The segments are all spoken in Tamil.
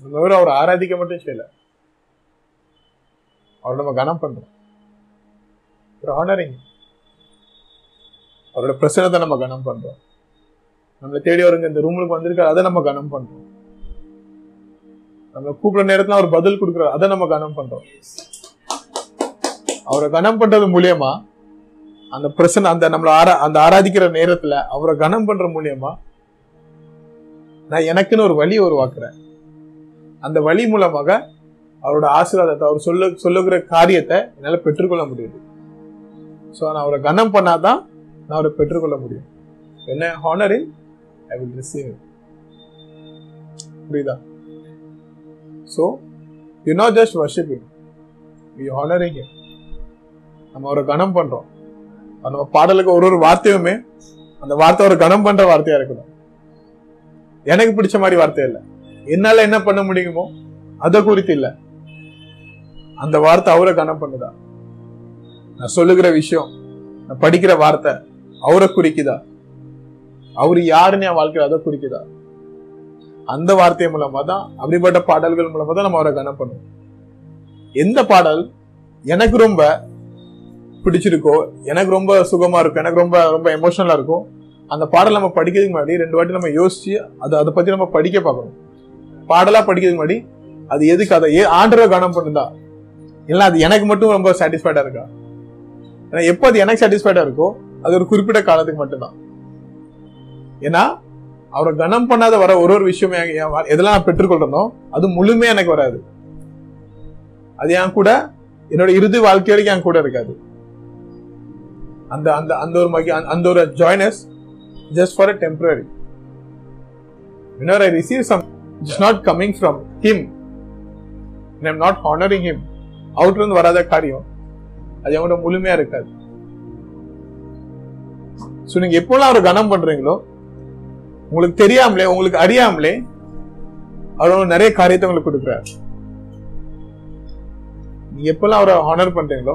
நம்ம அவர் ஆராதிக்க மட்டும் செய்யல. அவர் நம்ம கனம் பண்றோம். ஒரு ஆனரிங் அவரோட பிரசனத்தை நம்ம கனம் பண்றோம். நம்மளை தேடி வருங்க இந்த ரூமுக்கு வந்திருக்காரு அதை நம்ம கனம் பண்றோம். நம்ம கூப்பிடுற நேரத்துல அவர் பதில் கொடுக்குறாரு அதை நம்ம கனம் பண்றோம். அவரை கனம் பண்றது மூலியமா அந்த பிரசன அந்த நம்மள ஆரா அந்த ஆராதிக்கிற நேரத்துல அவரை கனம் பண்ற மூலியமா நான் எனக்குன்னு ஒரு வழி உருவாக்குறேன். அந்த வழி மூலமாக அவரோட ஆசீர்வாதத்தை அவர் சொல்ல சொல்லுகிற காரியத்தை என்னால் பெற்றுக்கொள்ள முடியுது. ஸோ நான் அவரை கனம் பண்ணாதான் நான் அவரை பெற்றுக்கொள்ள முடியும். என்ன? ஹானரிங் ஐ வில் ரிசீவ் புரியுதா? So you not just worshipping we honouring நம்ம அவரை கனம் பண்றோம். நம்ம பாடலுக்கு ஒரு ஒரு வார்த்தையுமே அந்த வார்த்தை ஒரு கனம் பண்ற வார்த்தையா இருக்கணும் எனக்கு பிடிச்ச மாதிரி வார்த்தை இல்லை. என்னால என்ன பண்ண முடியுமோ அதை குறித்து இல்ல. அந்த வார்த்தை அவரை கனம் பண்ணுதா? நான் சொல்லுகிற விஷயம் நான் படிக்கிற வார்த்தை அவரை குறிக்குதா? அவரு யாருன்னு என் வாழ்க்கையில் அதை குறிக்குதா? அந்த வார்த்தை மூலமா தான் அப்படிப்பட்ட பாடல்கள் மூலமா தான் நம்ம அவரை கனம் பண்ணுவோம். எந்த பாடல் எனக்கு ரொம்ப பிடிச்சிருக்கோ எனக்கு ரொம்ப சுகமா இருக்கும் எனக்கு ரொம்ப ரொம்ப எமோஷனலா இருக்கும் அந்த பாடல் நம்ம படிக்கிறதுக்கு முன்னாடி ரெண்டு வாட்டி நம்ம யோசிச்சு அதை அதை பத்தி நம்ம படிக்க பார்க்கணும். பாடலா படிக்கிறதுக்கு முன்னாடி அது எதுக்கு அதை ஏ ஆண்டரை கனம் பண்ணுதா இல்லை அது எனக்கு மட்டும் ரொம்ப சாட்டிஸ்ஃபைடா இருக்கா? ஏன்னா எப்போ அது எனக்கு சாட்டிஸ்ஃபைடா இருக்கோ அது ஒரு குறிப்பிட்ட காலத்துக்கு மட்டும்தான். ஏன்னா அவரை கனம் பண்ணாத வர ஒரு ஒரு விஷயம் எதெல்லாம் நான் பெற்றுக்கொள்றனோ அது முழுமையா எனக்கு வராது. அது என் கூட என்னோட இறுதி வாழ்க்கை வரைக்கும் என் கூட இருக்காது. அந்த அந்த அந்த ஒரு மகி அந்த- அந்த ஒரு ஜாயினஸ் ஜஸ்ட் ஃபார் அ டெம்ப்ரரி இன்னொரு I receive some it's not coming from him I'm not honouring him அவுட்லேருந்து வராத காரியம் அது அவங்களோட முழுமையா இருக்காது. ஸோ நீங்க எப்போல்லாம் அவரை கனம் பண்றீங்களோ உங்களுக்கு தெரியாமலே உங்களுக்கு அறியாமலே அவர் நிறைய காரியத்தை உங்களுக்கு கொடுக்குறாரு. நீங்க எப்போல்லாம் அவரை ஹானர் பண்றீங்களோ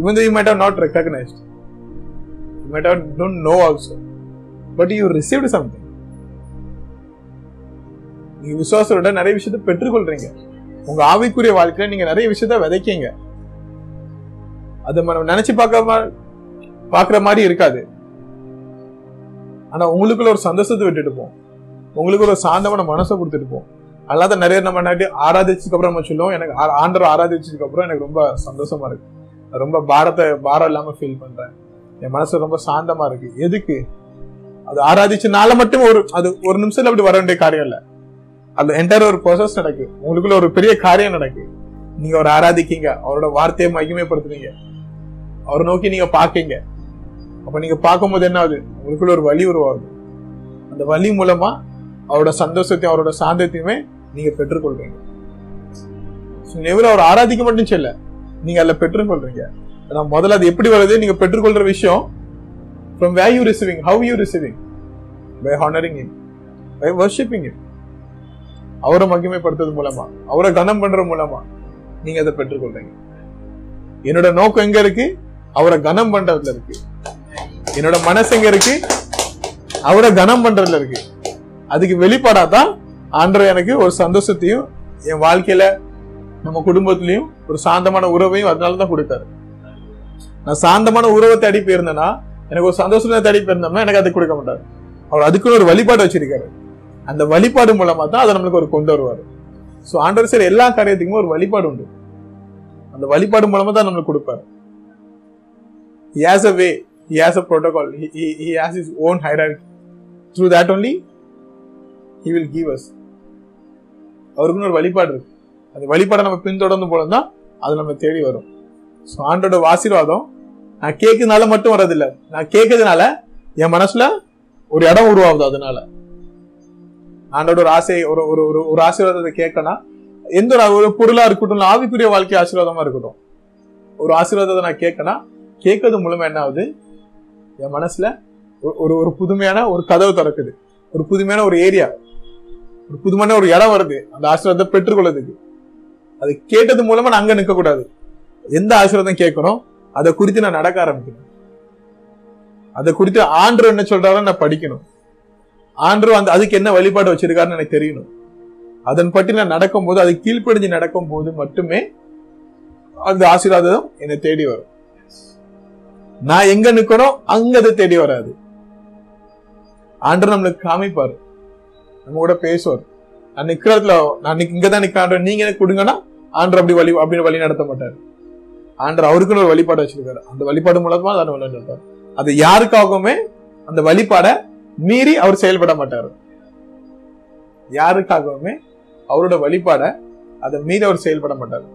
இவன் though made might not not made you might have don't but you received something நீங்க விசுவாசத்தோட நிறைய விஷயத்த பெற்றுக்கொள்றீங்க. உங்க ஆவிக்குரிய வாழ்க்கையில நீங்க நிறைய விஷயத்த விதைக்கீங்க. அதை நம்ம நினைச்சு பார்க்க பாக்குற மாதிரி இருக்காது. ஆனா உங்களுக்குள்ள ஒரு சந்தோஷத்தை விட்டுட்டு போம் உங்களுக்கு ஒரு சாந்தமான மனசை கொடுத்துட்டு போம் அல்லாத நிறைய நம்ம நாட்டி ஆராதிச்சதுக்கு அப்புறம் நம்ம சொல்லுவோம் எனக்கு ஆ- ஆண்டவர் ஆராதிச்சதுக்கு அப்புறம் எனக்கு ரொம்ப சந்தோஷமா இருக்கு. ரொம்ப பாரத்தை பாரம் இல்லாம ஃபீல் பண்றேன். என் மனசு ரொம்ப சாந்தமா இருக்கு. எதுக்கு? அது ஆராதிச்சனால மட்டும் ஒரு அது ஒரு நிமிஷத்துல அப்படி வர வேண்டிய காரியம் இல்ல. அந்த என்டையர் ஒரு ப்ரொசஸ் நடக்கு. உங்களுக்குள்ள ஒரு பெரிய காரியம் நடக்கு. நீங்க ஒரு ஆராதிக்கீங்க. அவரோட வார்த்தையை மகிமைப்படுத்துறீங்க அவரை நோக்கி நீங்க பாக்கீங்க அப்ப நீங்க பார்க்கும்போது என்ன ஆகுது? உங்களுக்குள்ள ஒரு வழி உருவாகுது. அந்த வழி மூலமா அவரோட சந்தோஷத்தையும் அவரோட சாந்தத்தையுமே நீங்க பெற்றுக்கொள்றீங்க. So, அவர் ஆராதிக்க மட்டும் சொல்ல நீங்க அதுல பெற்றுக்கொள்றீங்க. ஆனா முதல்ல அது எப்படி வருது? நீங்க பெற்றுக்கொள்ற விஷயம் from way you receiving how you receiving by honouring in by worshipping Him. அவரை மகிமைப்படுத்துறது மூலமா அவரை கனம் பண்ற மூலமா நீங்க அதை பெற்றுக்கொள்றீங்க. என்னோட நோக்கம் எங்க இருக்கு? அவரை கனம் பண்றதுல இருக்கு. என்னோட மனசு எங்க இருக்கு? அவரை கனம் பண்றதுல இருக்கு. அதுக்கு வெளிப்பாடாதான் ஆண்டவர் எனக்கு ஒரு சந்தோஷத்தையும் என் வாழ்க்கையில நம்ம குடும்பத்திலையும் ஒரு சாந்தமான உறவையும் அதனாலதான் கொடுத்தாரு. நான் சாந்தமான உறவை தேடி போயிருந்தேன்னா எனக்கு ஒரு சந்தோஷத்தை தேடி போயிருந்தோம்னா எனக்கு அதை கொடுக்க மாட்டாரு. அவர் அதுக்குன்னு ஒரு வழிபாடு வச்சிருக்காரு. அந்த வழிபாடு மூலமா தான் அதை நம்மளுக்கு ஒரு கொண்டு வருவார். ஸோ ஆண்டவர் சார் எல்லா காரியத்துக்குமே ஒரு வழிபாடு உண்டு. அந்த வழிபாடு மூலமா தான் நம்மளுக்கு கொடுப்பாரு. Has a way has a protocol has is own he, through that his he will give us அவருக்குன்னு ஒரு வழிபாடு இருக்கு. அந்த வழிபாடை நம்ம பின்தொடர்ந்து போலதான் அது நம்ம தேடி வரும். ஸோ ஆண்டோட ஆசீர்வாதம் நான் கேட்கறதுனால மட்டும் வர்றதில்லை. நான் கேட்கறதுனால என் மனசுல ஒரு இடம் உருவாகுது அதனால. ஆண்டோட ஒரு ஆசை ஒரு ஒரு ஒரு ஒரு ஆசீர்வாதத்தை கேட்கனா எந்த ஒரு ஒரு பொருளா இருக்கட்டும் ஆவிக்குரிய வாழ்க்கை ஆசீர்வாதமா இருக்கட்டும் ஒரு ஆசீர்வாதத்தை நான் கேட்கனா கேட்கறது மூலமா என்ன ஆகுது? என் மனசுல ஒரு- ஒரு ஒரு புதுமையான ஒரு கதவு திறக்குது. ஒரு புதுமையான ஒரு ஏரியா. ஒரு புதுமையான ஒரு இடம் வருது. அந்த ஆசீர்வாதத்தை பெற்றுக்கொள்றதுக்கு. அது கேட்டது மூலமா நான் அங்க நிற்க கூடாது எந்த ஆசீர்வாதம் கேட்கணும்? அதை குறித்து நான் நடக்க ஆரம்பிக்கணும். அதை குறித்து ஆண்டு என்ன சொல்றாரோ நான் படிக்கணும். ஆண்டு அந்த அதுக்கு என்ன வழிபாடு வச்சிருக்காருன்னு எனக்கு தெரியணும். அதன் பற்றி நான் நடக்கும்போது அது கீழ்ப்படிஞ்சு நடக்கும்போது மட்டுமே அந்த ஆசீர்வாதம் என்னை தேடி வரும். நான் எங்க நிற்கிறோம் அங்க அதை தேடி வராது. ஆண்டு நம்மளுக்கு காமிப்பாரு. நம்ம கூட பேசுவார். நான் நிக்கிற இடத்துல நான் நிக்க- இங்கதான் நிக்கான்ற நீங்க எனக்கு கொடுங்கன்னா ஆண்டர் அப்படி வழி அப்படி வழி நடத்த மாட்டார். ஆண்டர் அவருக்குன்னு ஒரு வழிபாடு வச்சிருக்காரு. அந்த வழிபாடு மூலமா அதை வழி நடத்தார் அது யாருக்காகவுமே அந்த வழிபாடை மீறி அவர் செயல்பட மாட்டார். யாருக்காகவுமே அவரோட வழிபாடை அதை மீறி அவர் செயல்பட மாட்டார்.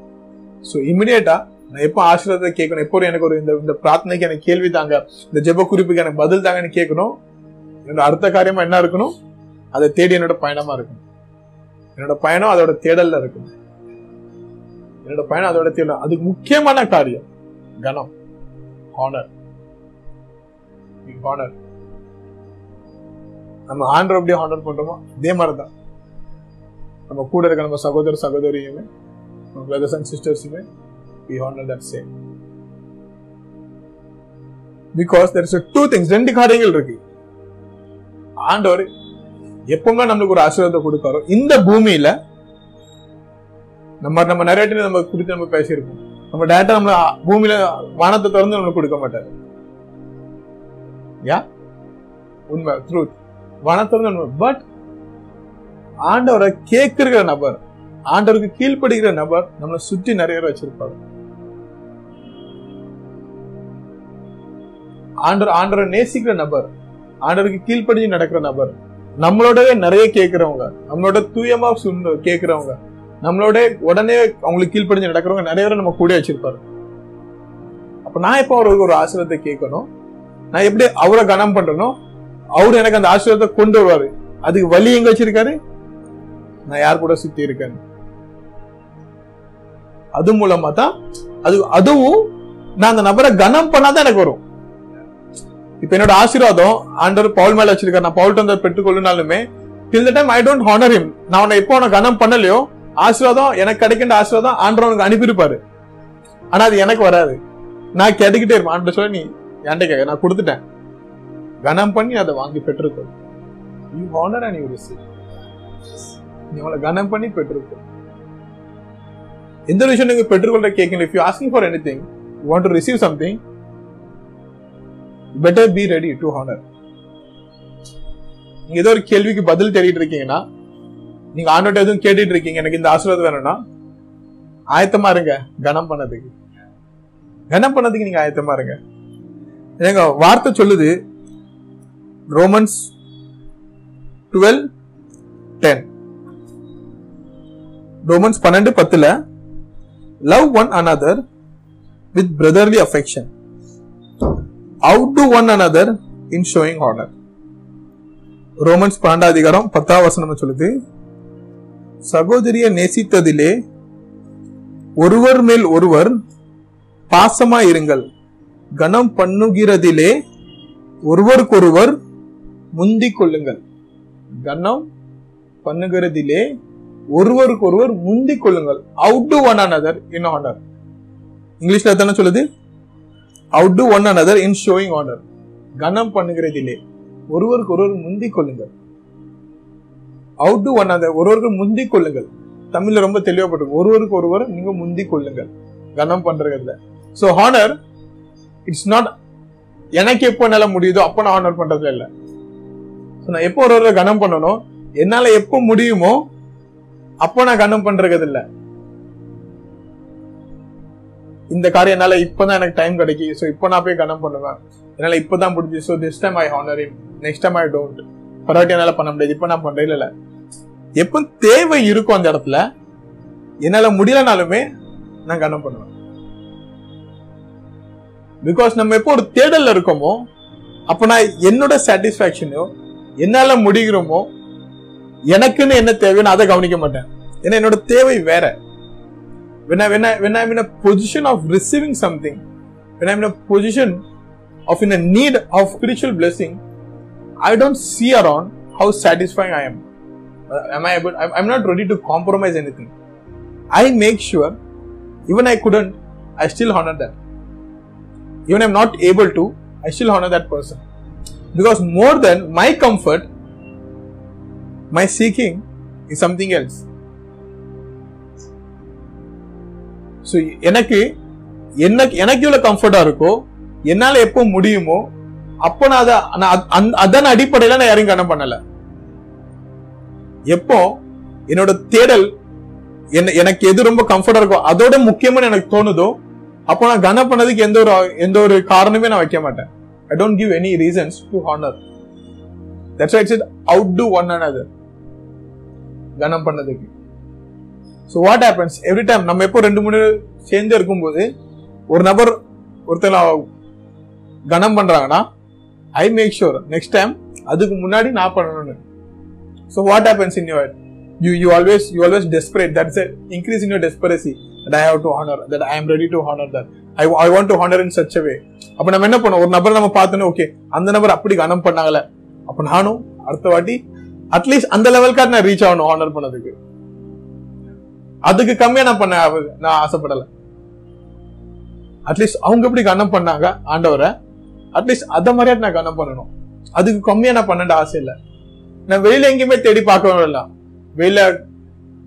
ஸோ இமிடியேட்டா நான் எப்போ ஆசீர்வாதத்தை கேட்கணும் எப்போ எனக்கு ஒரு இந்த இந்த பிரார்த்தனைக்கு எனக்கு கேள்வி தாங்க இந்த ஜெப குறிப்புக்கு எனக்கு பதில் தாங்கன்னு கேட்கணும் என்னோட அடுத்த காரியமா என்ன இருக்கணும் அதை தேடி என்னோட பயணமா இருக்கணும். என்னோட பயணம் அதோட தேடல்ல இருக்கணும். என்னோட பயணம் அதோட தேடல் அதுக்கு முக்கியமான காரியம். கனம். ஹானர் ஹானர் நம்ம ஆண்டர் எப்படி ஹானர் பண்றோமோ? அதே மாதிரிதான். நம்ம கூட இருக்க நம்ம சகோதர சகோதரியுமே நம்ம brothers and சிஸ்டர்ஸுமே we honor that same because there is two things ரெண்டு காரியங்கள் இருக்கு. ஆண்டவர் எப்பவுமே நம்மளுக்கு ஒரு ஆசீர்வாதத்தை கொடுக்காரோ இந்த பூமியில நம்ம நம்ம நிறைய டைம் நம்ம குறித்து நம்ம பேசியிருக்கோம் நம்ம டேரக்டா நம்ம பூமியில வானத்தை திறந்து நம்மளுக்கு கொடுக்க மாட்டாரு. யா உண்மை ட்ரூத் வனத்திறந்த உண்மை பட் ஆண்டவரை கேட்கிற நபர் ஆண்டவருக்கு கீழ்ப்படுகிற நபர் நம்மளை சுற்றி நிறைய பேர் வச்சிருப்பாரு ஆண்டர் ஆண்டரை நேசிக்கிற நபர் ஆண்டருக்கு கீழ்ப்படிஞ்சு நடக்கிற நபர் நம்மளோடவே நிறைய கேட்கிறவங்க நம்மளோட தூயமா சொன்ன கேட்கிறவங்க நம்மளோட உடனே அவங்களுக்கு கீழ்ப்படிஞ்சு நடக்கிறவங்க நிறைய பேர் நம்ம கூட வச்சிருப்பாரு. அப்ப நான் இப்ப அவருக்கு ஒரு ஆசிரியத்தை கேட்கணும்? நான் எப்படி அவரை கனம் பண்றனோ அவர் எனக்கு அந்த ஆசீர்வாதத்தை கொண்டு வருவாரு. அதுக்கு வழி எங்க வச்சிருக்காரு? நான் யார் கூட சுத்தி இருக்கேன் அது மூலமா தான் அது அதுவும் நான் அந்த நபரை கனம் பண்ணாதான் எனக்கு வரும். இப்ப என்னோட ஆசீர்வாதம் ஆண்டவர் பவுல் மேல வச்சிருக்காரு. நான் பவுல்ட்ட வந்து பெற்றுக்கொள்ளுனாலுமே till the time I don't honour him நான் உன்னை எப்போ உனக்கு கனம் பண்ணலையோ ஆசீர்வாதம் எனக்கு கிடைக்கின்ற ஆசீர்வாதம் ஆண்டவர் உனக்கு அனுப்பியிருப்பாரு. ஆனா அது எனக்கு வராது. நான் கேட்டுக்கிட்டே இருப்பேன். ஆண்டவர் சொல்ல நீ என்கிட்ட கேட்க நான் கொடுத்துட்டேன். கனம் பண்ணி அதை வாங்கி பெற்றுக்கொள். You honour and you receive நீ அவளை கனம் பண்ணி பெற்றுக்கொள். எந்த விஷயம் நீங்க பெற்றுக்கொள்ள கேட்கல if you asking for anything you want to receive something better be ready to honour நீங்க ஏதோ ஒரு கேள்விக்கு பதில் தேடிட்டு இருக்கீங்கன்னா நீங்க ஆண்டோட்ட எதுவும் கேட்டுட்டு இருக்கீங்க எனக்கு இந்த ஆசீர்வாதம் வேணும்னா ஆயத்தமா இருங்க கனம் பண்ணதுக்கு. கனம் பண்ணதுக்கு நீங்க ஆயத்தமா இருங்க. எங்க வார்த்தை சொல்லுது ரோமன்ஸ் டுவெல் டென் ரோமன்ஸ் பன்னெண்டு பத்துல love one another with brotherly affection outdo one another in showing honour Romans பன்னெண்டாம் அதிகாரம் பத்தாம் வசனம் சொல்லுது? சகோதரிய நேசித்ததிலே ஒருவர் மேல் ஒருவர் பாசமா இருங்கள் கனம் பண்ணுகிறதிலே ஒருவருக்கொருவர் முந்திக் கொள்ளுங்கள் கனம் பண்ணுகிறதிலே ஒருவருக்கொருவர் முந்திக் கொள்ளுங்கள் outdo one another in honour இங்கிலீஷ்ல தானே சொல்லுது? Outdo one another in showing honour கனம் பண்ணுகிறதிலே ஒருவருக்கு ஒருவர் முந்திக் கொள்ளுங்கள் அவுட் டு ஒன் அனதர் ஒருவருக்கு முந்திக் கொள்ளுங்கள் தமிழ்ல ரொம்ப தெளிவாக ஒருவருக்கு ஒருவர் நீங்க முந்திக் கொள்ளுங்கள் கனம் பண்றதுல சோ ஹானர் இட்ஸ் நாட் எனக்கு எப்போ என்னால் முடியுதோ அப்போ நான் ஹானர் பண்றதுல இல்லை நான் எப்போ ஒரு ஒரு கனம் பண்ணணும் என்னால எப்போ முடியுமோ அப்போ நான் கனம் பண்றது இல்ல இந்த காரியம் என்னால இப்பதான் எனக்கு டைம் கிடைக்கும் சோ இப்போ நான் போய் கனம் பண்ணுவேன். என்னால இப்பதான் முடிஞ்சு. So this time I honour him next time I don't பரவாட்டி என்னால பண்ண முடியாது. இப்போ நான் பண்றேன் இல்ல எப்போ தேவை இருக்கும் அந்த இடத்துல என்னால முடியலனாலுமே நான் கனம் பண்ணுவேன். பிகாஸ் நம்ம எப்போ ஒரு தேடல்ல இருக்கோமோ அப்ப நான் என்னோட சாட்டிஸ்பாக்சனோ என்னால முடிகிறோமோ எனக்குன்னு என்ன தேவையோ நான் அதை கவனிக்க மாட்டேன் ஏன்னா என்னோட தேவை வேற when I when I when I'm in a position of receiving something, when I'm in a position of in a need of spiritual blessing, I don't see around how satisfying I am. Uh, am I able? I'm, I'm not ready to compromise anything. I make sure, even I couldn't, I still honor that. Even I'm not able to, I still honor that person. Because more than my comfort, my seeking is something else. So எனக்கு என்ன எனக்கு எவ்வளவு கம்ஃபர்டாக இருக்கோ என்னால எப்போ முடியுமோ அப்போ நான் அதை நான் அத- அதன் அடிப்படையில நான் யாரையும் கனம் பண்ணல எப்போ என்னோட தேடல் என்ன எனக்கு எது ரொம்ப கம்ஃபர்டாக இருக்கோ அதோட முக்கியமான எனக்கு தோணுதோ அப்போ நான் கனம் பண்ணதுக்கு எந்த ஒரு எந்த ஒரு காரணமே நான் வைக்க மாட்டேன் I don't give any reasons to honour that's it's it outdo one another. கனம் பண்ணதுக்கு. So what happens every time நம்ம எப்போ ரெண்டு மூணு சேர்ந்து இருக்கும்போது ஒரு நபர் ஒருத்தர் கனம் பண்றாங்கன்னா I make sure next time அதுக்கு முன்னாடி நான் பண்ணணும்னு. So what happens in your you you always you always desperate that's increase in your desperacy that I have to honour that I am ready to honour that I I want to honour in such way அப்ப நம்ம என்ன பண்ணோம்? ஒரு நபர் நம்ம பார்த்தோன்னே ஓகே அந்த நபர் அப்படி கனம் பண்ணாங்கல்ல. அப்ப நானும் அடுத்த வாட்டி அட்லீஸ்ட் அந்த லெவலுக்காக நான் ரீச் ஆகணும் ஹானர் பண்ணதுக்கு. அதுக்கு கம்மியா நான் பண்ண நான் ஆசைப்படல. அட்லீஸ்ட் அவங்க எப்படி கனம் பண்ணாங்க ஆண்டவரை அட்லீஸ்ட் அத மாதிரியா நான் கனம் பண்ணணும். அதுக்கு கம்மியா நான் பண்ண ஆசை இல்ல. நான் வெளியில எங்கேயுமே தேடி பார்க்கவே இல்லை. வெளியில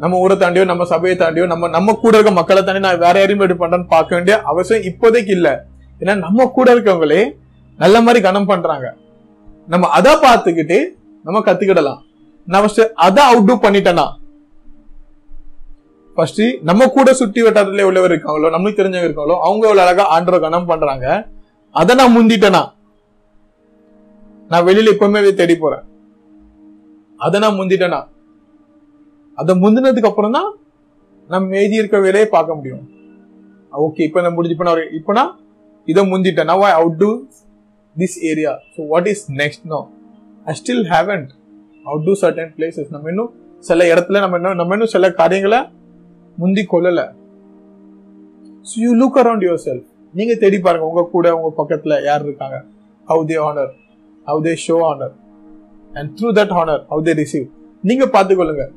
நம்ம ஊரை தாண்டியோ நம்ம சபையை தாண்டியோ நம்ம நம்ம கூட இருக்க மக்களை தாண்டி நான் வேற யாரையும் எப்படி பண்றேன்னு பார்க்க வேண்டிய அவசியம் இப்போதைக்கு இல்ல. ஏன்னா நம்ம கூட இருக்கவங்களே நல்ல மாதிரி கனம் பண்றாங்க. நம்ம அதை பார்த்துக்கிட்டு நம்ம கத்துக்கிடலாம். நான் ஃபர்ஸ்ட் அதை அவுட் டூ பண்ணிட்டேனா ஃபர்ஸ்ட் நம்ம கூட சுத்தி வட்டாரத்துல உள்ளவர் இருக்காங்களோ நம்மளுக்கு தெரிஞ்சவங்க இருக்காங்களோ அவங்க எவ்வளவு அழகா ஆண்டரை கனம் பண்றாங்க அதை நான் முந்திட்டேனா நான் வெளியில எப்பவுமே தேடி போறேன். அதை நான் முந்திட்டேனா அதை முந்தினதுக்கு அப்புறம் தான் நம்ம எழுதி இருக்க வேலையை பார்க்க முடியும். ஓகே இப்ப நான் முடிஞ்சு இப்போ நான் ஒரு- இதை முந்திட்டேன். Now I outdo this area so what is next no I still haven't outdo certain places நம்ம இன்னும் சில இடத்துல நம்ம இன்னும் நம்ம இன்னும் சில காரியங்களை முந்தி கொள்ளலை. So you look around your self நீங்க தேடி பாருங்க. உங்க கூட உங்க பக்கத்துல யார் இருக்காங்க? How they honour how they show honour and through that honour how they receive நீங்க பார்த்துக்கொள்ளுங்க.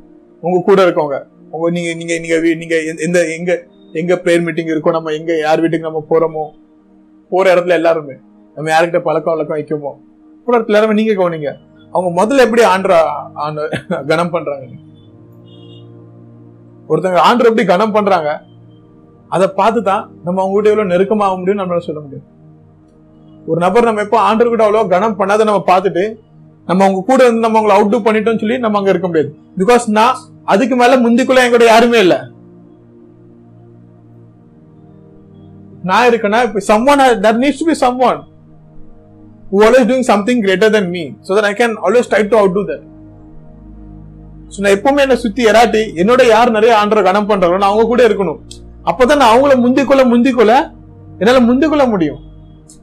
உங்க கூட இருக்கவங்க. உங்க நீங்க நீங்க நீங்க நீங்க எந்த- எந்த எங்க எங்க ப்ரேயர் மீட்டிங் இருக்கோ நம்ம எங்க யார் வீட்டுக்கு நம்ம போறோமோ போற இடத்துல எல்லாருமே நம்ம யார்கிட்ட பழக்கம் வழக்கம் வைக்கமோ போற இடத்துல எல்லாருமே நீங்க கவனிங்க. அவங்க முதல்ல எப்படி ஆண்ட்ரா ஆண்ட கனம் பண்றாங்க? ஒருத்தங்க ஆண்டர் எப்படி கனம் பண்றாங்க? அதை பார்த்து தான் நம்ம அவங்க கிட்ட எவ்வளவு நெருக்கமாக முடியும் நம்மளால சொல்ல முடியும். ஒரு நபர் நம்ம எப்போ ஆண்டர் கூட அவ்வளோ கனம் பண்ணாத நம்ம பார்த்துட்டு நம்ம அவங்க கூட இருந்து நம்ம அவங்களை அவுட் பண்ணிட்டோம்னு சொல்லி நம்ம அங்க இருக்க முடியாது. பிகாஸ் நான் அதுக்கு மேல முந்திக்குள்ள என் கூட யாருமே இல்ல. நான் இருக்கேன்னா இப்ப someone has- there needs be be someone always always doing something greater than me so that can always always to outdo that so நான் எப்பவுமே என்ன சுத்தி எராட்டி என்னோட யார் நிறைய ஆண்டரை கனம் பண்றாங்களோ நான் அவங்க கூட இருக்கணும். அப்பதான் நான் அவங்கள முந்திக்கொள்ள முந்திக்கொள்ள என்னால முந்திக்கொள்ள முடியும்.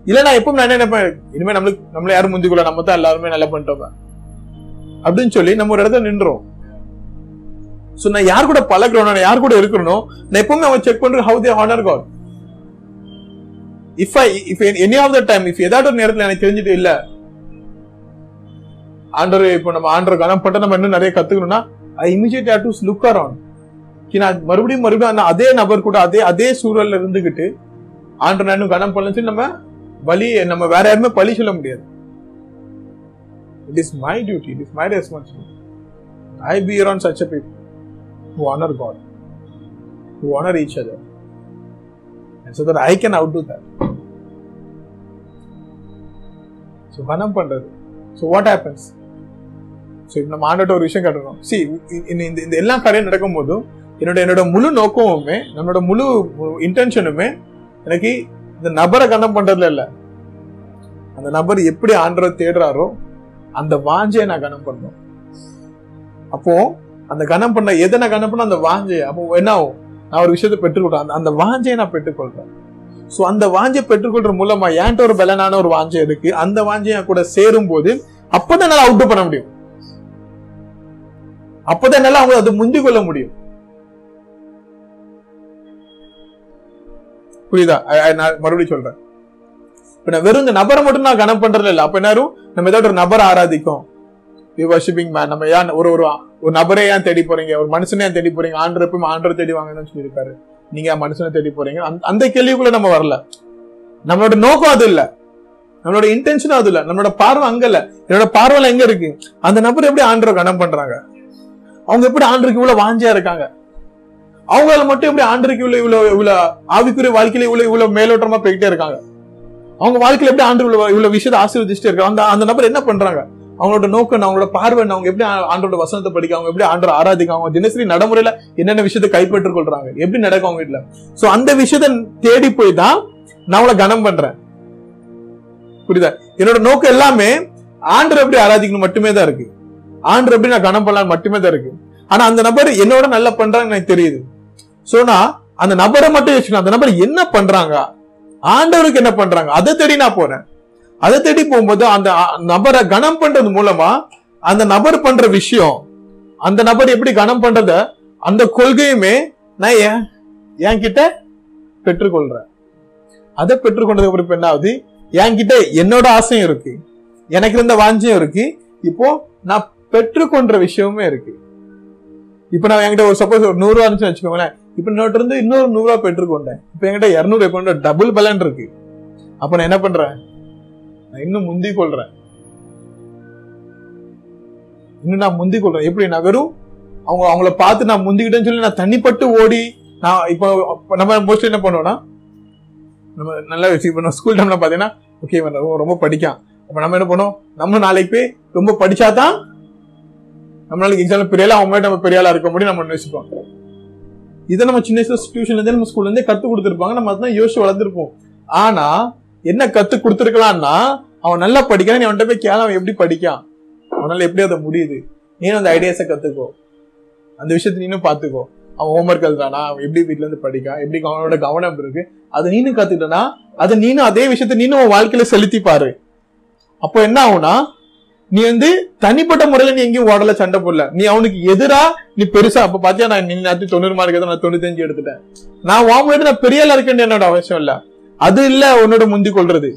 இல்ல நான் எப்பவும் நான் என்ன நினைப்பேன்? இனிமே நம்மளுக்கு நம்மள யாரும் முந்திக்கொள்ள நம்ம தான் எல்லாருமே நல்லா பண்ணிட்டோம். அப்படின்னு சொல்லி நம்ம ஒரு இடத்துல நின்றோம். சோ நான் யார் கூட பழகிறோம் நான் யார் கூட இருக்கிறனோ நான் எப்பவுமே அவன் செக் பண்ற how they honour God if I if any of the time if ஏதாவது ஒரு நேரத்தில் எனக்கு தெரிஞ்சுட்டு இல்ல ஆண்டர் இப்போ நம்ம ஆண்டர் கனம் பட்டு நம்ம இன்னும் நிறைய கத்துக்கணும்னா I immediate have to look around நான் மறுபடியும் மறுபடியும் அந்த அதே நபர் கூட அதே அதே சூழல்ல இருந்துகிட்டு ஆண்டர் நான் இன்னும் கனம் பண்ணலன்னு சொல்லி நம்ம பலி நம்ம வேற யாருமே பழி சொல்ல முடியாது. It is my duty it is my responsibility I be around such a people who honor God, who honor each other, and so that I can outdo that. So, கனம் பண்றது ஸோ வாட் ஹேப்பன்ஸ் ஸோ இப்போ நம்ம ஆண்டோட ஒரு விஷயம் கட்டணும் சி இந்த இந்த எல்லா காரியம் நடக்கும் போதும் என்னோட என்னோட முழு நோக்கமுமே நம்மளோட முழு இன்டென்ஷனுமே எனக்கு இந்த நபரை கனம் பண்றதுல இல்ல. அந்த நபர் எப்படி ஆண்டரை தேடுறாரோ அந்த வாஞ்சையை நான் கனம் பண்ணணும் அப்போ அந்த கனம் பண்ண எதை நான் கனம் பண்ண அந்த வாஞ்சை அப்போ என்ன ஆகும் நான் ஒரு விஷயத்தை பெற்றுக்கொள்றேன். அந்த அந்த வாஞ்சையை நான் பெற்றுக்கொள்றேன். சோ அந்த வாஞ்சை பெற்றுக்கொள்ற மூலமா ஏன்ட்ட ஒரு பலனான ஒரு வாஞ்சை இருக்கு. அந்த வாஞ்சை என் கூட சேரும் போது அப்பதான் என்னால அவுட் பண்ண முடியும். அப்பதான் என்னால அவங்க அதை முந்தி கொள்ள முடியும். புரியுதா? நான் மறுபடியும் சொல்றேன். இப்ப நான் வெறும் இந்த நபரை மட்டும் நான் கனம் பண்றது இல்ல அப்ப என்ன நம்ம ஏதாவது ஒரு நபரை ஆராதிக்கும். வர்ஷிப்பிங் மேன் நம்ம ஏன் ஒரு ஒரு ஒரு நபரை ஏன் தேடி போறீங்க? ஒரு மனுஷனை ஏன் தேடி போறீங்க? ஆண்டர் எப்பவும் ஆண்டர் தேடி வாங்கன்னு சொல்லியிருக்காரு. நீங்க மனுஷனை தேடி போறீங்க? அந்த- கேள்விக்குள்ள நம்ம வரல. நம்மளோட நோக்கம் அது இல்ல. நம்மளோட இன்டென்ஷனும் அது இல்ல. நம்மளோட பார்வை அங்க இல்ல. என்னோட பார்வை எங்க இருக்கு? அந்த நபர் எப்படி ஆண்டரை கனம் பண்றாங்க? அவங்க எப்படி ஆண்டருக்கு இவ்வளவு வாஞ்சியா இருக்காங்க? அவங்களால மட்டும் எப்படி ஆண்டருக்கு இவ்வளவு இவ்வளவு இவ்வளவு ஆவிக்குரிய வாழ்க்கையில இவ்வளவு இவ்வளவு மேலோட்டமா போயிட்டே இருக்காங்க? அவங்க வாழ்க்கையில எப்படி ஆண்டு இவ்வளவு இவ்வளவு விஷயத்தை ஆசீர்வதிச்சுட்டே இருக்காங்க? அந்த அந்த நபர் என்ன பண்றாங்க? அவங்களோட நோக்கம் அவங்களோட பார்வை அவங்க எப்படி ஆண்டோட வசனத்தை படிக்க அவங்க எப்படி ஆண்டரை ஆராதிக்க அவங்க தினசரி நடைமுறையில என்னென்ன விஷயத்தை கைப்பற்றுக் கொள்றாங்க? எப்படி நடக்கும் அவங்க வீட்டுல? சோ அந்த விஷயத்த தேடி போய் தான் நான் அவங்கள கனம் பண்றேன். புரியுதா? என்னோட நோக்கம் எல்லாமே ஆண்டர் எப்படி ஆராதிக்கணும் மட்டுமே தான் இருக்கு. ஆண்டர் எப்படி நான் கனம் பண்ணலாம் மட்டுமே தான் இருக்கு. ஆனா அந்த நபர் என்னோட நல்லா பண்றாங்க எனக்கு தெரியுது. சோனா அந்த நபரை மட்டும் வச்சுக்கணும் அந்த நபர் என்ன பண்றாங்க? ஆண்டவருக்கு என்ன பண்றாங்க? அதை தேடி நான் போறேன். அதை தேடி போகும்போது அந்த நபரை கனம் பண்றது மூலமா அந்த நபர் பண்ற விஷயம் அந்த நபர் எப்படி கனம் பண்றத அந்த கொள்கையுமே நான் ஏன் என்கிட்ட பெற்றுக்கொள்றேன். அதை பெற்றுக்கொண்டதுக்கு அப்புறம் என்ன ஆகுது? என்கிட்ட என்னோட ஆசையும் இருக்கு. எனக்கு இருந்த வாஞ்சியும் இருக்கு. இப்போ நான் பெற்றுக்கொண்ட விஷயமுமே இருக்கு. இப்ப நான் என்கிட்ட ஒரு சப்போஸ் ஒரு நூறு ரூபா இருந்துச்சுன்னு வச்சுக்கோங்களேன். இப்ப என்னோட இருந்து இன்னொரு நூறு ரூபா பெற்றுக்கொண்டேன். இப்ப என்கிட்ட இருநூறு இப்போ டபுள் பலன் இருக்கு. அப்ப நான் என்ன பண்றேன்? நான் இன்னும் முந்திக் கொள்றேன். இன்னும் நான் முந்திக் கொள்றேன். எப்படி நான் வெறும் அவங்க அவங்கள பார்த்து நான் முந்திக்கிட்டேன்னு சொல்லி நான் தண்ணிப்பட்டு ஓடி நான் இப்போ நம்ம மோஸ்ட்லி என்ன பண்ணுவோம்னா நம்ம நல்லா இப்போ ஸ்கூல் டைம்ல பாத்தீங்கன்னா ஓகே இவன் ரொம்ப- படிக்கான். அப்போ நம்ம என்ன பண்ணுவோம்? நம்ம நாளைக்கு போய் ரொம்ப படிச்சாதான் நம்ம நாளைக்கு எக்ஸாம் பெரிய ஆளா, அவங்க மாதிரி நம்ம பெரிய ஆளா இருக்க முடியும் நம்ம நினைச்சுப்போம் இதை நம்ம சின்ன வயசுல டியூஷன்ல இருந்தே நம்ம ஸ்கூல்ல இருந்தே கத்து கொடுத்துருப்பாங்க. நம்ம அதான் யோசிச்சு வளர்ந்துருப்போம் ஆனா என்ன கத்து கொடுத்துருக்கலாம்னா அவன் நல்லா படிக்கிறான் நீ அவன்கிட்ட போய் கேள அவன் எப்படி படிக்கான் அவனால எப்படி அதை முடியுது? நீனும் அந்த ஐடியாஸை கத்துக்கோ. அந்த விஷயத்த நீனும் பாத்துக்கோ அவன் ஹோம்ஒர்க் எழுதுறானா அவன் எப்படி வீட்ல இருந்து படிக்கான் எப்படி அவனோட கவனம் இருக்கு அதை நீனும் கத்துக்கிட்டனா அதை நீனும் அதே விஷயத்த நீனும் உன் வாழ்க்கையில செலுத்தி பாரு. அப்போ என்ன ஆகும்னா நீ வந்து தனிப்பட்ட முறையில நீ எங்கேயும் ஓடல சண்டை போடல. நீ அவனுக்கு எதிரா நீ பெருசா அப்ப பாத்தியா நான் நீ நேரத்து தொண்ணூறு மார்க் நான் தொண்ணூத்தஞ்சு எடுத்துட்டேன். நான் வாங்க நான் பெரிய ஆளா இருக்கேன்னு என்னோட அவசியம் இல்லை. அது இல்ல உன்னோட முந்தி கொள்றது.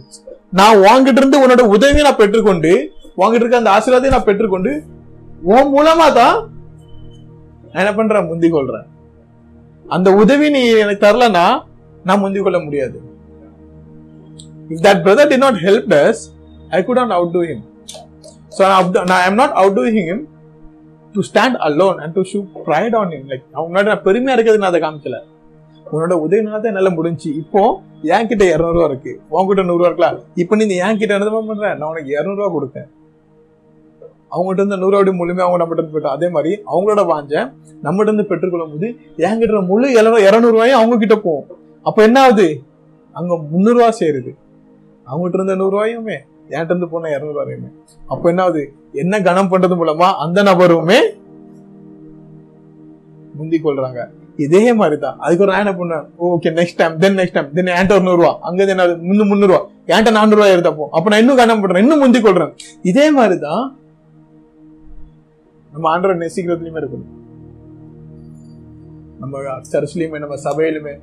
நான் வாங்கிட்டு இருந்து உன்னோட உதவியை நான் பெற்றுக்கொண்டு வாங்கிட்டு இருக்க அந்த ஆசீர்வாதத்தை நான் பெற்றுக்கொண்டு உன் மூலமா தான் நான் என்ன பண்றேன்? முந்தி கொள்றேன். அந்த உதவி நீ எனக்கு தரலன்னா நான் முந்தி கொள்ள முடியாது. If that brother did I could us out could not outdo நான் So I not outdo him to stand alone and to show pride on him like அவங்க முன்னாடி நான் பெருமையா இருக்கிறது நான் அதை காமிக்கல. உன்னோட உதவினால தான் என்னால முடிஞ்சு. இப்போ என் கிட்ட இருநூறு இருக்கு. உன்கிட்ட நூறுவா இருக்கலாம் இப்போ நீ என் கிட்ட என்ன பண்ற? நான் உனக்கு இரநூறுவா கொடுத்தேன். அவங்ககிட்ட இருந்து நூறு ரூபாய் அவங்க நம்மகிட்ட போயிட்டோம் அதே மாதிரி அவங்களோட வாஞ்ச நம்மகிட்ட இருந்து பெற்றுக்கொள்ளும் போது என்கிட்ட முழு இரநூறு இரநூறுவாயும் அவங்க கிட்ட போகும். அப்ப என்ன ஆகுது? அங்க முந்நூறுவா சேருது. அவங்ககிட்ட இருந்த நூறுவாயுமே என்கிட்ட இருந்து போன இரநூறுவாயுமே. அப்போ அப்ப என்ன ஆகுது? என்ன கனம் பண்றது மூலமா அந்த நபருமே முந்தி கொள்றாங்க. இதே மாதிரி தான் அதுக்கு ஒரு நான் என்ன பண்ணேன் okay next time then next time then என்கிட்ட ஒரு நூறு ரூபா அங்க என்ன முன்னு முந்நூறு ரூபா என்கிட்ட நானூறு எடுத்தப்போ. அப்போ நான் இன்னும் கணம் பண்றேன் இன்னும் முந்தி கொள்றேன். இதே மாதிரி தான் நம்ம ஆண்டவர் நெசிக்கிறதுலையுமே இருக்கணும். நம்ம சர்ச்லயுமே நம்ம சபையிலுமே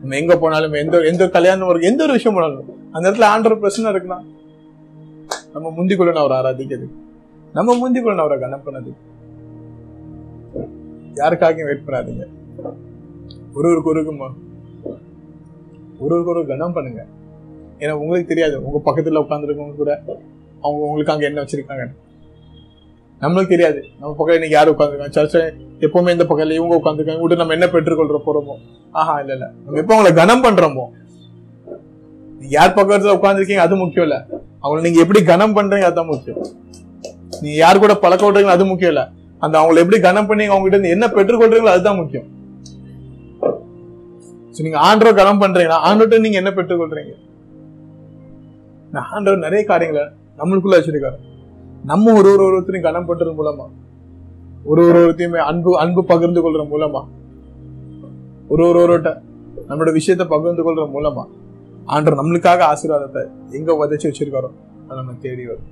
நம்ம எங்க போனாலுமே எந்த எந்த கல்யாணம் ஒரு எந்த ஒரு விஷயம் போனாலும் அந்த இடத்துல ஆண்டவர் பிரச்சனை இருக்குன்னா நம்ம முந்தி கொள்ளணும் அவரை ஆராதிக்கிறது. நம்ம முந்தி கொள்ளணும் அவரை கனம் பண்ணது. யாருக்காகவும் வெயிட் பண்ணாதீங்க. ஒருவருக்கு ஒருக்குமா ஒருவருக்கு ஒரு கனம் பண்ணுங்க. ஏன்னா உங்களுக்கு தெரியாது. உங்க பக்கத்துல உட்காந்துருக்கவங்க கூட அவங்க உங்களுக்கு அங்க என்ன வச்சிருக்காங்க நம்மளுக்கு தெரியாது. நம்ம பக்கம் இன்னைக்கு யாரு உட்காந்துருக்காங்க சர்ச்சை எப்பவுமே இந்த பக்கத்துல இவங்க உட்காந்துருக்காங்க விட்டு நம்ம என்ன பெற்றுக்கொள்ற போறோமோ? ஆஹா இல்ல இல்ல. நம்ம எப்ப அவங்களை கனம் பண்றோமோ? யார் பக்கத்துல உட்காந்துருக்கீங்க அது முக்கியம் இல்ல. அவங்களை நீங்க எப்படி கனம் பண்றீங்க அதுதான் முக்கியம். நீங்க யார் கூட பழக்க விடுறீங்க அது முக்கியம் இல்ல. அந்த அவங்களை எப்படி கனம் பண்ணி அவங்க கிட்ட இருந்து என்ன பெற்றுக்கொள்றீங்களோ அதுதான் முக்கியம். நீங்க ஆண்டவர் கனம் பண்றீங்கன்னா ஆண்டோட்ட நீங்க என்ன பெற்றுக்கொள்றீங்க நான் ஆண்டவர் நிறைய காரியங்களை நம்மளுக்குள்ள வச்சிருக்காரு. நம்ம ஒரு ஒரு ஒருத்தரையும் கனம் பண்றது மூலமா ஒரு ஒரு ஒருத்தையுமே அன்பு அன்பு பகிர்ந்து கொள்ற மூலமா ஒரு ஒரு ஒருவர்கிட்ட நம்மளோட விஷயத்தை பகிர்ந்து கொள்ற மூலமா ஆண்டவர் நம்மளுக்காக ஆசீர்வாதத்தை எங்க உதச்சி வச்சிருக்காரோ அதை நம்ம தேடி வரும்.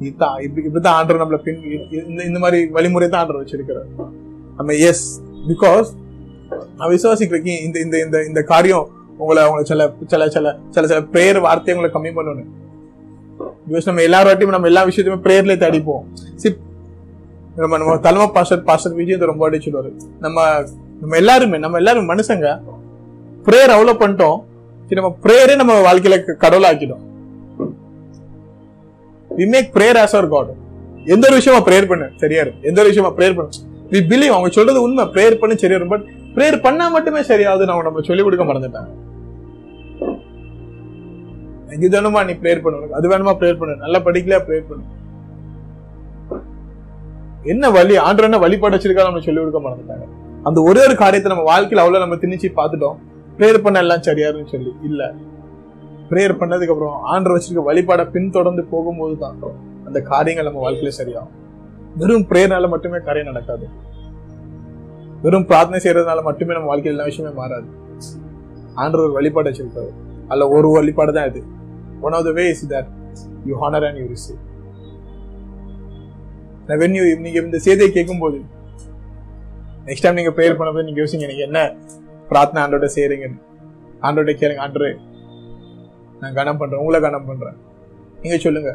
இதுதான் இப்படி இப்படிதான் ஆண்டர் நம்மள பின் இந்த இந்த மாதிரி வழிமுறை தான் ஆண்டர் வச்சிருக்கிறார். நம்ம எஸ் பிகாஸ் நான் விசுவாசிக்கிறேன் இந்த இந்த இந்த இந்த காரியம் உங்களை உங்களை சில சில சில சில சில பிரேயர் வார்த்தையை உங்களை கம்மி பண்ணணும் பிகாஸ் நம்ம எல்லாரும் வாட்டியும் நம்ம எல்லா விஷயத்தையுமே பிரேயர்ல தேடிப்போம் சி நம்ம நம்ம தலைமை பாஸ்டர் பாஸ்டர் விஜய் இதை ரொம்ப அடிச்சுடுவாரு நம்ம நம்ம எல்லாருமே நம்ம எல்லாரும் மனுஷங்க பிரேயர் அவ்வளோ பண்ணிட்டோம் சரி நம்ம ப்ரேயரே நம்ம வாழ்க்கையில கடவுளாக்கிடும் we make prayer as our God எந்த ஒரு விஷயமா ப்ரேயர் பண்ணு சரியா இருக்கும் எந்த ஒரு விஷயமா ப்ரேயர் பண்ணு. வி பிலீவ் அவங்க சொல்றது உண்மை. ப்ரேயர் பண்ணி சரியா இருக்கும் பட் ப்ரேயர் பண்ணா மட்டுமே சரியாவது நம்ம நம்ம சொல்லிக் கொடுக்க மறந்துட்டாங்க இது வேணுமா? நீ ப்ரேயர் பண்ணு. அது வேணுமா? ப்ரேயர் பண்ணு. நல்லா படிக்கலையா? ப்ரேயர் பண்ணு. என்ன வழி? ஆண்டு என்ன வழிபாடு வச்சிருக்கா நம்ம சொல்லி கொடுக்க மறந்துட்டாங்க அந்த ஒரே ஒரு காரியத்தை நம்ம வாழ்க்கையில அவ்வளவு நம்ம திணிச்சு பார்த்துட்டோம். ப்ரேயர் பண்ண எல்லாம் சரியாருன்னு சொல்லி. இல்ல. பிரேயர் பண்ணதுக்கு அப்புறம் ஆண்டர் வச்சிருக்க வழிபாட பின்தொடர்ந்து போகும்போது தான் அந்த காரியங்கள் நம்ம வாழ்க்கையில சரியாகும். வெறும் பிரேயர்னால மட்டுமே காரியம் நடக்காது. வெறும் பிரார்த்தனை செய்யறதுனால மட்டுமே நம்ம வாழ்க்கையில எல்லா விஷயமே மாறாது. ஆண்டர் ஒரு வழிபாடு வச்சிருக்காரு. அல்ல ஒரு வழிபாடு தான் இது. One of the way is that you honour and you receive when you நீங்க இந்த செய்தியை கேட்கும்போது நெக்ஸ்ட் டைம் நீங்க ப்ரேயர் பண்ணும்போது நீங்க யோசிங்க நீங்க என்ன பிரார்த்தனை ஆண்டோட செய்றீங்கன்னு? ஆண்டோட கேளுங்க ஆண்டரே நான் கனம் பண்றேன். உங்களை கனம் பண்றேன். நீங்க சொல்லுங்க.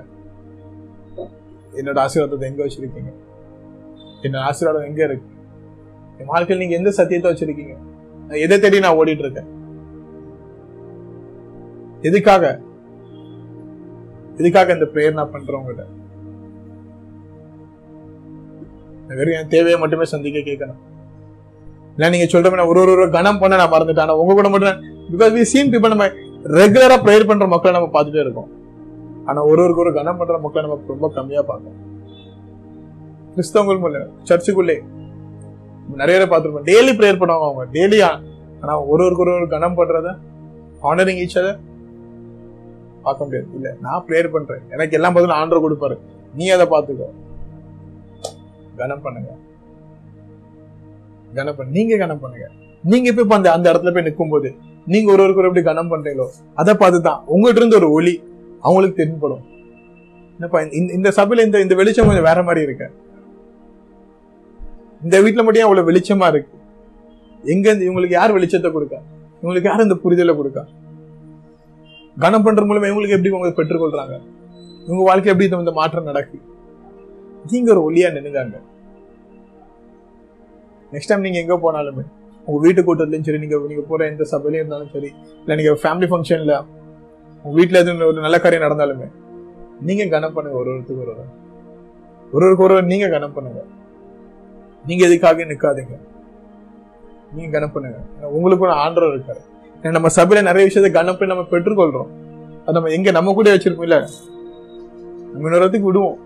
என்னோட ஆசீர்வாதத்தை எங்க வச்சிருக்கீங்க? என்னோட ஆசீர்வாதம் எங்க இருக்கு? என் வாழ்க்கையில் நீங்க எந்த சத்தியத்தை வச்சிருக்கீங்க? நான் எதை தேடி நான் ஓடிட்டு இருக்கேன் எதுக்காக? எதுக்காக இந்த பிரேயர் நான் பண்றேன் வெறும் என் தேவையை மட்டுமே சந்திக்க கேட்கணும். இல்லை நீங்க சொல்ற மாதிரி ஒரு ஒரு ஒரு கணம் பண்ண நான் மறந்துட்டேன். ஆனா உங்க கூட மட்டும் பிகாஸ் வி சீன் பீப்பிள் நம்ம ரெகுலரா ப்ரேயர் பண்ற மக்களை நம்ம பார்த்துட்டே இருக்கோம். ஆனா ஒருவருக்கு ஒரு கனம் பண்ற மக்களை நம்ம ரொம்ப கம்மியா பார்க்கணும் கிறிஸ்தவங்களும் சர்ச்சுக்குள்ளே நிறைய பேர் பார்த்துருப்போம். டெய்லி ப்ரேயர் பண்ணுவாங்க அவங்க டெய்லி ஆனா ஒருவருக்கு ஒரு ஒரு கனம் பண்றத ஆனரிங் ஈச் அதர் பார்க்க முடியாது. இல்ல நான் ப்ரேயர் பண்றேன். எனக்கு எல்லாம் பதிலும் ஆண்டர் கொடுப்பாரு. நீ அதை பார்த்துக்கோ. கனம் பண்ணுங்க. கனம் பண்ணு. நீங்க கனம் பண்ணுங்க. நீங்க போய் இப்ப அந்த அந்த இடத்துல போய் நிற்கும் போது நீங்க ஒரு ஒருத்தர் எப்படி கனம் பண்றீங்களோ அதை பார்த்து தான் உங்ககிட்ட இருந்து ஒரு ஒளி அவங்களுக்கு தென்படும். என்னப்பா இந்த- சபையில இந்த இந்த வெளிச்சம் கொஞ்சம் வேற மாதிரி இருக்கு. இந்த வீட்டுல மட்டும் அவ்வளவு வெளிச்சமா இருக்கு? எங்க இருந்து இவங்களுக்கு யார் வெளிச்சத்தை கொடுக்கா? இவங்களுக்கு யார் இந்த புரிதலை கொடுக்கா? கனம் பண்ற மூலமா இவங்களுக்கு எப்படி அவங்க பெற்றுக்கொள்றாங்க இவங்க வாழ்க்கை எப்படி இந்த- மாற்றம் நடக்கு? நீங்க ஒரு ஒளியா நின்னுங்க நெக்ஸ்ட் டைம் நீங்க எங்க போனாலுமே உங்க வீட்டு கூட்டத்துலையும் சரி நீங்க நீங்க போற எந்த சபையிலும் இருந்தாலும் சரி இல்ல நீங்க ஃபேமிலி ஃபங்க்ஷன்ல உங்க வீட்டுல எதுவும் ஒரு நல்ல காரியம் நடந்தாலுமே நீங்க கனம் பண்ணுங்க ஒரு ஒருத்தருக்கு ஒரு ஒரு. ஒருக்கு ஒருவர் நீங்க கனம் பண்ணுங்க. நீங்க எதுக்காக நிக்காதீங்க. நீங்க கனம் பண்ணுங்க. ஏன்னா உங்களுக்கு ஒரு ஆண்டவர் இருக்காரு. ஏன்னா நம்ம சபையில நிறைய விஷயத்தை கனம் பண்ணி நம்ம பெற்றுக்கொள்றோம். அது நம்ம எங்க நம்ம கூட வச்சிருக்கோம் இல்ல? நம்ம இன்னொருத்துக்கு விடுவோம்.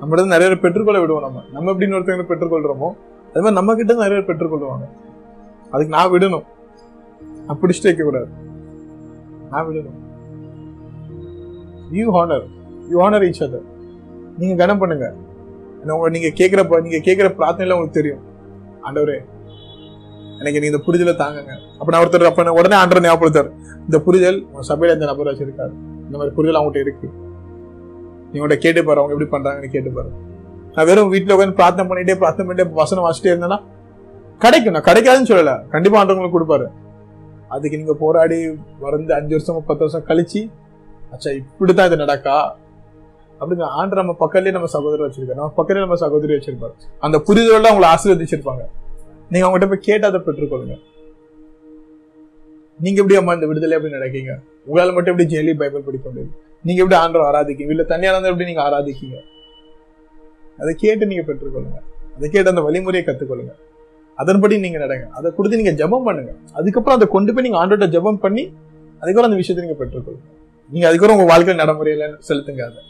நம்மளது நிறைய பேர் பெற்றுக்கொள்ள விடுவோம் நம்ம. நம்ம எப்படி இன்னொருத்தவங்க பெற்றுக்கொள்றோமோ அது மாதிரி நம்ம கிட்ட நிறைய பேர் பெற்றுக்கொள்வாங்க அதுக்கு நான் விடணும். நான் பிடிச்சிட்டு வைக்க கூடாது. நான் விடணும். You honour you honour each other நீங்க கனம் பண்ணுங்க. ஏன்னா உங்க நீங்க கேட்கிற நீங்க கேட்கிற பிரார்த்தனையில உங்களுக்கு தெரியும். ஆண்டவரே எனக்கு நீ இந்த புரிதலை தாங்குங்க. அப்ப நான் ஒருத்தர் அப்ப உடனே ஆண்டர் ஞாபகப்படுத்தார் இந்த புரிதல் உங்க சபையில இந்த நபர் வச்சிருக்காரு இந்த மாதிரி புரிதல் அவங்ககிட்ட இருக்கு. நீங்க கேட்டு பாரு அவங்க எப்படி பண்றாங்கன்னு கேட்டு பாரு. நான் வெறும் வீட்டுல உட்காந்து பிரார்த்தனை பண்ணிட்டே பிரார்த்தனை பண்ணிட்டே வசனம் வாசிட்டே இருந்தேன்னா கிடைக்கும். நான் கிடைக்காதுன்னு சொல்லல. கண்டிப்பா ஆண்டவங்களுக்கு கொடுப்பாரு. அதுக்கு நீங்க போராடி வறந்து அஞ்சு வருஷம் பத்து வருஷம் கழிச்சு அச்சா இப்படிதான் இது நடக்கா? அப்படிங்க ஆண்டு நம்ம பக்கத்துலயே நம்ம சகோதரர் வச்சிருக்காரு. நம்ம பக்கத்துலயே நம்ம சகோதரி வச்சிருப்பாரு. அந்த புரிதலோட உங்களை ஆசீர்வதிச்சிருப்பாங்க. நீங்க அவங்ககிட்ட போய் கேட்டு அதை பெற்றுக்கொள்ளுங்க. நீங்க எப்படி அம்மா இந்த விடுதலை எப்படி நடக்கீங்க? உங்களால மட்டும் எப்படி ஜெயிலி பைபிள் படிக்க முடியுது நீங்க எப்படி ஆண்டவர் ஆராதிக்கீங்க? இல்ல தனியா எப்படி நீங்க ஆராதிக்கீங்க? அதை கேட்டு நீங்க பெற்றுக்கொள்ளுங்க. அதை கேட்டு அந்த வழிமுறையை கத்துக்கொள்ளுங்க. அதன்படி நீங்க நடங்க. அதை கொடுத்து நீங்க ஜெபம் பண்ணுங்க. அதுக்கப்புறம் அதை கொண்டு போய் நீங்க ஆண்டோட ஜெபம் பண்ணி அதுக்கப்புறம் அந்த விஷயத்தை நீங்க பெற்றுக்கொள்ளுங்க. நீங்க அதுக்கப்புறம் உங்க வாழ்க்கை நடைமுறையில செலுத்துங்க அதை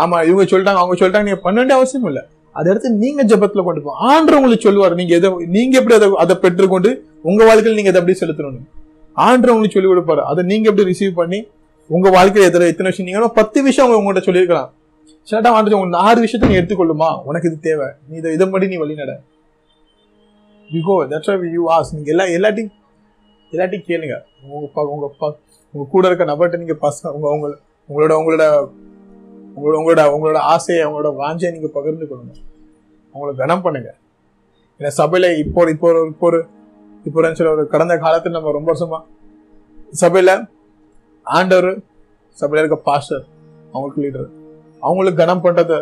ஆமா இவங்க சொல்லிட்டாங்க அவங்க சொல்லிட்டாங்க நீங்க பண்ண வேண்டிய அவசியம் இல்ல. அதை எடுத்து நீங்க ஜெபத்துல கொண்டு போ. ஆண்டு உங்களுக்கு சொல்லுவாரு நீங்க எதை நீங்க எப்படி அதை அதை பெற்றுக்கொண்டு உங்க வாழ்க்கையில் நீங்க அதை எப்படி செலுத்தணும் ஆண்டு உங்களுக்கு சொல்லி கொடுப்பாரு. அதை நீங்க எப்படி ரிசீவ் பண்ணி உங்க வாழ்க்கையில் எத்தனை எத்தனை விஷயம் நீங்க பத்து விஷயம் அவங்க உங்கள்கிட்ட சொல்லியிருக்கலாம். சிலட்டா ஆண்டு உன் ஆறு விஷயத்த நீ எடுத்துக்கொள்ளுமா? உனக்கு இது தேவை. நீ இதை இதை படி நீ வழி நட யூ தட்ஸ் யூ ஆஸ் நீங்க எல்லா எல்லாத்தையும் எல்லாத்தையும் கேளுங்க. உங்க அப்பா உங்க அப்பா உங்க கூட இருக்க நபர்கிட்ட நீங்க பசங்க உங்க உங்க உங்களோட உங்களோட உங்களோட உங்களோட உங்களோட ஆசையை உங்களோட வாஞ்சையை நீங்க பகிர்ந்து கொள்ளுங்க. அவங்கள கனம் பண்ணுங்க. ஏன்னா சபையில இப்போ இப்போ ஒரு இப்போ ஒரு இப்போ ஒரு ஒரு கடந்த காலத்துல நம்ம ரொம்ப வருஷமா சபையில ஆண்டவர் சபையில இருக்க பாஸ்டர் அவங்களுக்கு லீடர் அவங்களுக்கு கனம் பண்றதை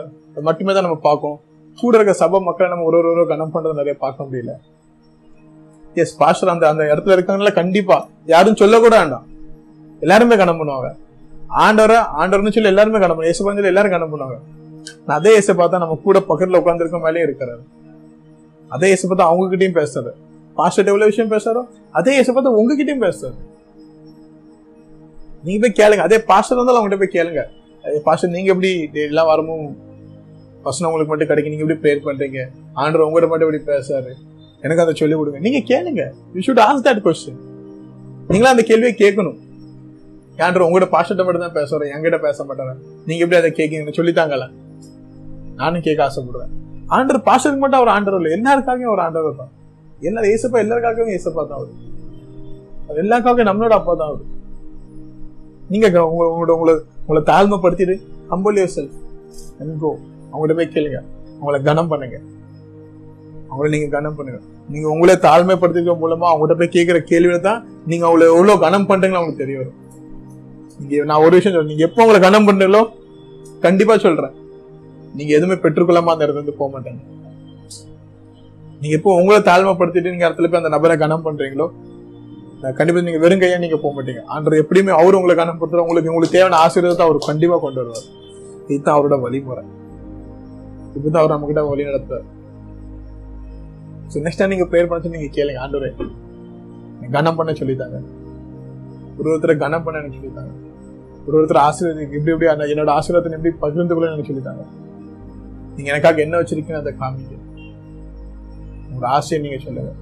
மட்டுமே தான் நம்ம பார்க்கோம் கூட இருக்க சபை மக்களை நம்ம ஒரு ஒரு ஒரு கனம் பண்றதை நிறைய பார்க்க முடியல. எஸ் பாஸ்டர் அந்த அந்த இடத்துல இருக்காங்கல்ல கண்டிப்பா. யாரும் சொல்ல கூட வேண்டாம். எல்லாருமே கனம் பண்ணுவாங்க. ஆண்டவரை ஆண்டவர்னு சொல்லி எல்லாருமே கனம் பண்ணுவாங்க ஏசு சொல்லி எல்லாரும் கனம் பண்ணுவாங்க. அதே இயேசு பார்த்தா நம்ம கூட பக்கத்துல உட்காந்துருக்க மேலேயே இருக்கிறாரு. அதே இயேசு பார்த்தா அவங்க கிட்டயும் பேசுறாரு. பாஸ்டர் எவ்வளவு விஷயம் பேசுறாரோ அதே இயேசு பார்த்தா உங்ககிட்டயும் பேசுறாரு. நீங்க போய் கேளுங்க. அதே பாஸ்டர் இருந்தாலும் அவங்ககிட்ட போய் கேளுங்க. பாஸ்டர் நீங்க எப்படி எல்லாம் வரமும் வசனம் உங்களுக்கு மட்டும் கிடைக்கும் நீங்க எப்படி ப்ரேயர் பண்றீங்க? ஆண்டர் உங்ககிட்ட மட்டும் எப்படி பேசுறாரு? எனக்கு அதை சொல்லி கொடுங்க. நீங்க கேளுங்க. யூ ஷுட் ஆன்ஸ் தட் கொஸ்டின் நீங்களும் அந்த கேள்வியை கேட்கணும். ஆண்டர் உங்ககிட்ட பாஸ்டர்ட்ட மட்டும் தான் பேசுறேன் என்கிட்ட பேச மாட்டேறேன் நீங்க எப்படி அதை கேட்கீங்க சொல்லித்தாங்கல்ல. நானும் கேட்க ஆசைப்படுறேன் ஆண்டர் பாஸ்டருக்கு மட்டும் அவர் ஆண்டர் இல்லை. எல்லாருக்காகவும் ஒரு ஆண்டர் தான். எல்லாரும் ஏசப்பா எல்லாருக்காகவும் ஏசப்பா தான் அவர். எல்லாருக்காகவும் நம்மளோட அப்பா தான் அவர். நீங்க உங்க- உங்களோட உங்களை உங்களை தாழ்மைப்படுத்திடு. Humble yourself and go அவங்கள்ட்ட போய் கேளுங்க. அவங்கள கனம் பண்ணுங்க. அவங்கள நீங்க கனம் பண்ணுங்க. நீங்க உங்களே தாழ்மைப்படுத்திக்க மூலமா அவங்ககிட்ட போய் கேட்கிற கேள்வியில தான் நீங்க அவங்கள எவ்வளவு கனம் பண்றீங்களோ அவங்களுக்கு தெரிய வரும். நீங்க நான் ஒரு விஷயம் சொல்றேன். நீங்க எப்போ உங்களை கனம் பண்ணுங்களோ கண்டிப்பா சொல்றேன். நீங்க எதுவுமே பெற்றுக்கொள்ளாம அந்த இடத்துல இருந்து போக மாட்டேங்க. நீங்க எப்போ உங்களை தாழ்மைப்படுத்திட்டு நீங்க இடத்துல போய் அந்த நபரை கனம் பண்றீங்களோ கண்டிப்பா நீங்க வெறும் நீங்க போக மாட்டீங்க. ஆண்டர் எப்படியுமே அவரு உங்களுக்கு அனுப்புறது உங்களுக்கு உங்களுக்கு தேவையான ஆசீர்வாதத்தை அவர் கண்டிப்பா கொண்டு வருவார். இதுதான் அவரோட வழிமுறை. இப்படிதான் அவர் நம்ம கிட்ட வழி நடத்துறாரு ஸோ நெக்ஸ்ட் டைம் நீங்க ப்ரேயர் பண்ண நீங்க கேளுங்க. ஆண்டவரே கனம் பண்ண சொல்லித்தாங்க. ஒரு ஒருத்தரை கனம் பண்ண எனக்கு சொல்லித்தாங்க. ஒரு ஒருத்தர் ஆசீர்வாதம் இப்படி இப்படி அந்த என்னோட ஆசீர்வாதத்தை எப்படி பகிர்ந்து கொள்ள எனக்கு சொல்லித்தாங்க. நீங்க எனக்காக என்ன வச்சிருக்கீங்க அதை காமிக்க உங்களோட ஆசையை நீங்க சொல்லுங்க.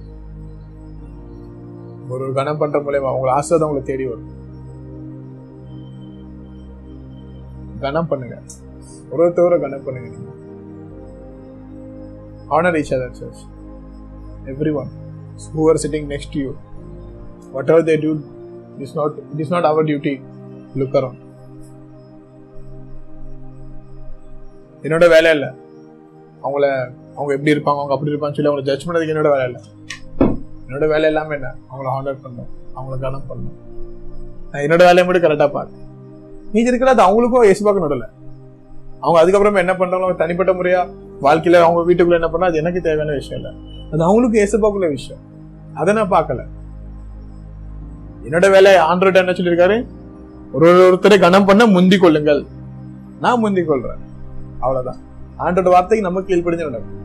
ஒரு ஒரு கனம் பண்ற மூலயமா உங்களோட ஆசீர்வாதம் உங்களை தேடி வரும். கனம் பண்ணுங்க. ஒரு ஒருத்தவரை கனம் பண்ணுங்க நீங்க. Honor each other church. Everyone who are sitting next to you whatever they do it is not it is not our duty look around. என்னோட வேலை இல்லை. அவங்கள அவங்க எப்படி இருப்பாங்க அவங்க அப்படி இருப்பான்னு சொல்லி அவங்களை ஜட்ஜ் பண்ணதுக்கு என்னோட வேலை இல்ல. என்னோட வேலை எல்லாமே என்ன? அவங்கள ஹாண்டர் பண்ணும் அவங்கள கனம் பண்ணும் நான் என்னோட வேலையை மட்டும் கரெக்டா பார்த்து. மீதி இருக்கிற அது அவங்களுக்கும் ஏசுபாக்கு நடல அவங்க அதுக்கப்புறமா என்ன பண்றாங்களோ தனிப்பட்ட முறையா வாழ்க்கையில அவங்க வீட்டுக்குள்ள என்ன பண்ணா அது எனக்கு தேவையான விஷயம் இல்ல. அது அவங்களுக்கு ஏசுபாக்குள்ள விஷயம். அதை நான் பார்க்கல. என்னோட வேலை ஆண்ட்ராய்டு என்ன சொல்லியிருக்காரு? ஒரு ஒருத்தரை கனம் பண்ண முந்தி கொள்ளுங்கள். நான் முந்தி கொள்றேன். அவ்வளவுதான். ஆண்டோட வார்த்தைக்கு நம்ம கீழ்ப்படிஞ்சு நடக்கும்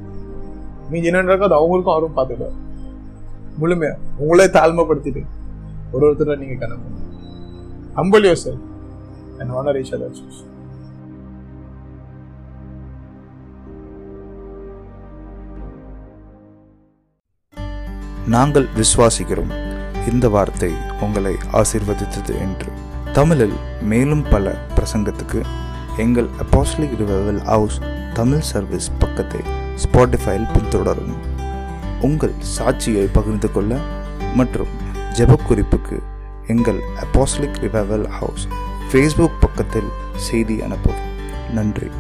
மீதி என்ன நடக்கும் அது அவங்களுக்கும் அவரும் பார்த்துடுவார் முழுமையா. உங்களே தாழ்மைப்படுத்திட்டு ஒரு ஒருத்தரை நீங்க கனம் பண்ணுங்க humble yourself and honour each other நாங்கள் விசுவாசிக்கிறோம். இந்த வார்த்தை உங்களை ஆசிர்வதித்தது என்று. தமிழில் மேலும் பல பிரசங்கத்துக்கு எங்கள் apostolic revival house Tamil service பக்கத்தை ஸ்பாட்டிஃபைல் பின்தொடரும். உங்கள் சாட்சியை பகிர்ந்து கொள்ள மற்றும் ஜெபக்குறிப்புக்கு எங்கள் அப்போஸ்லிக் ரிவைவல் ஹவுஸ் ஃபேஸ்புக் பக்கத்தில் செய்தி அனுப்பவும். நன்றி.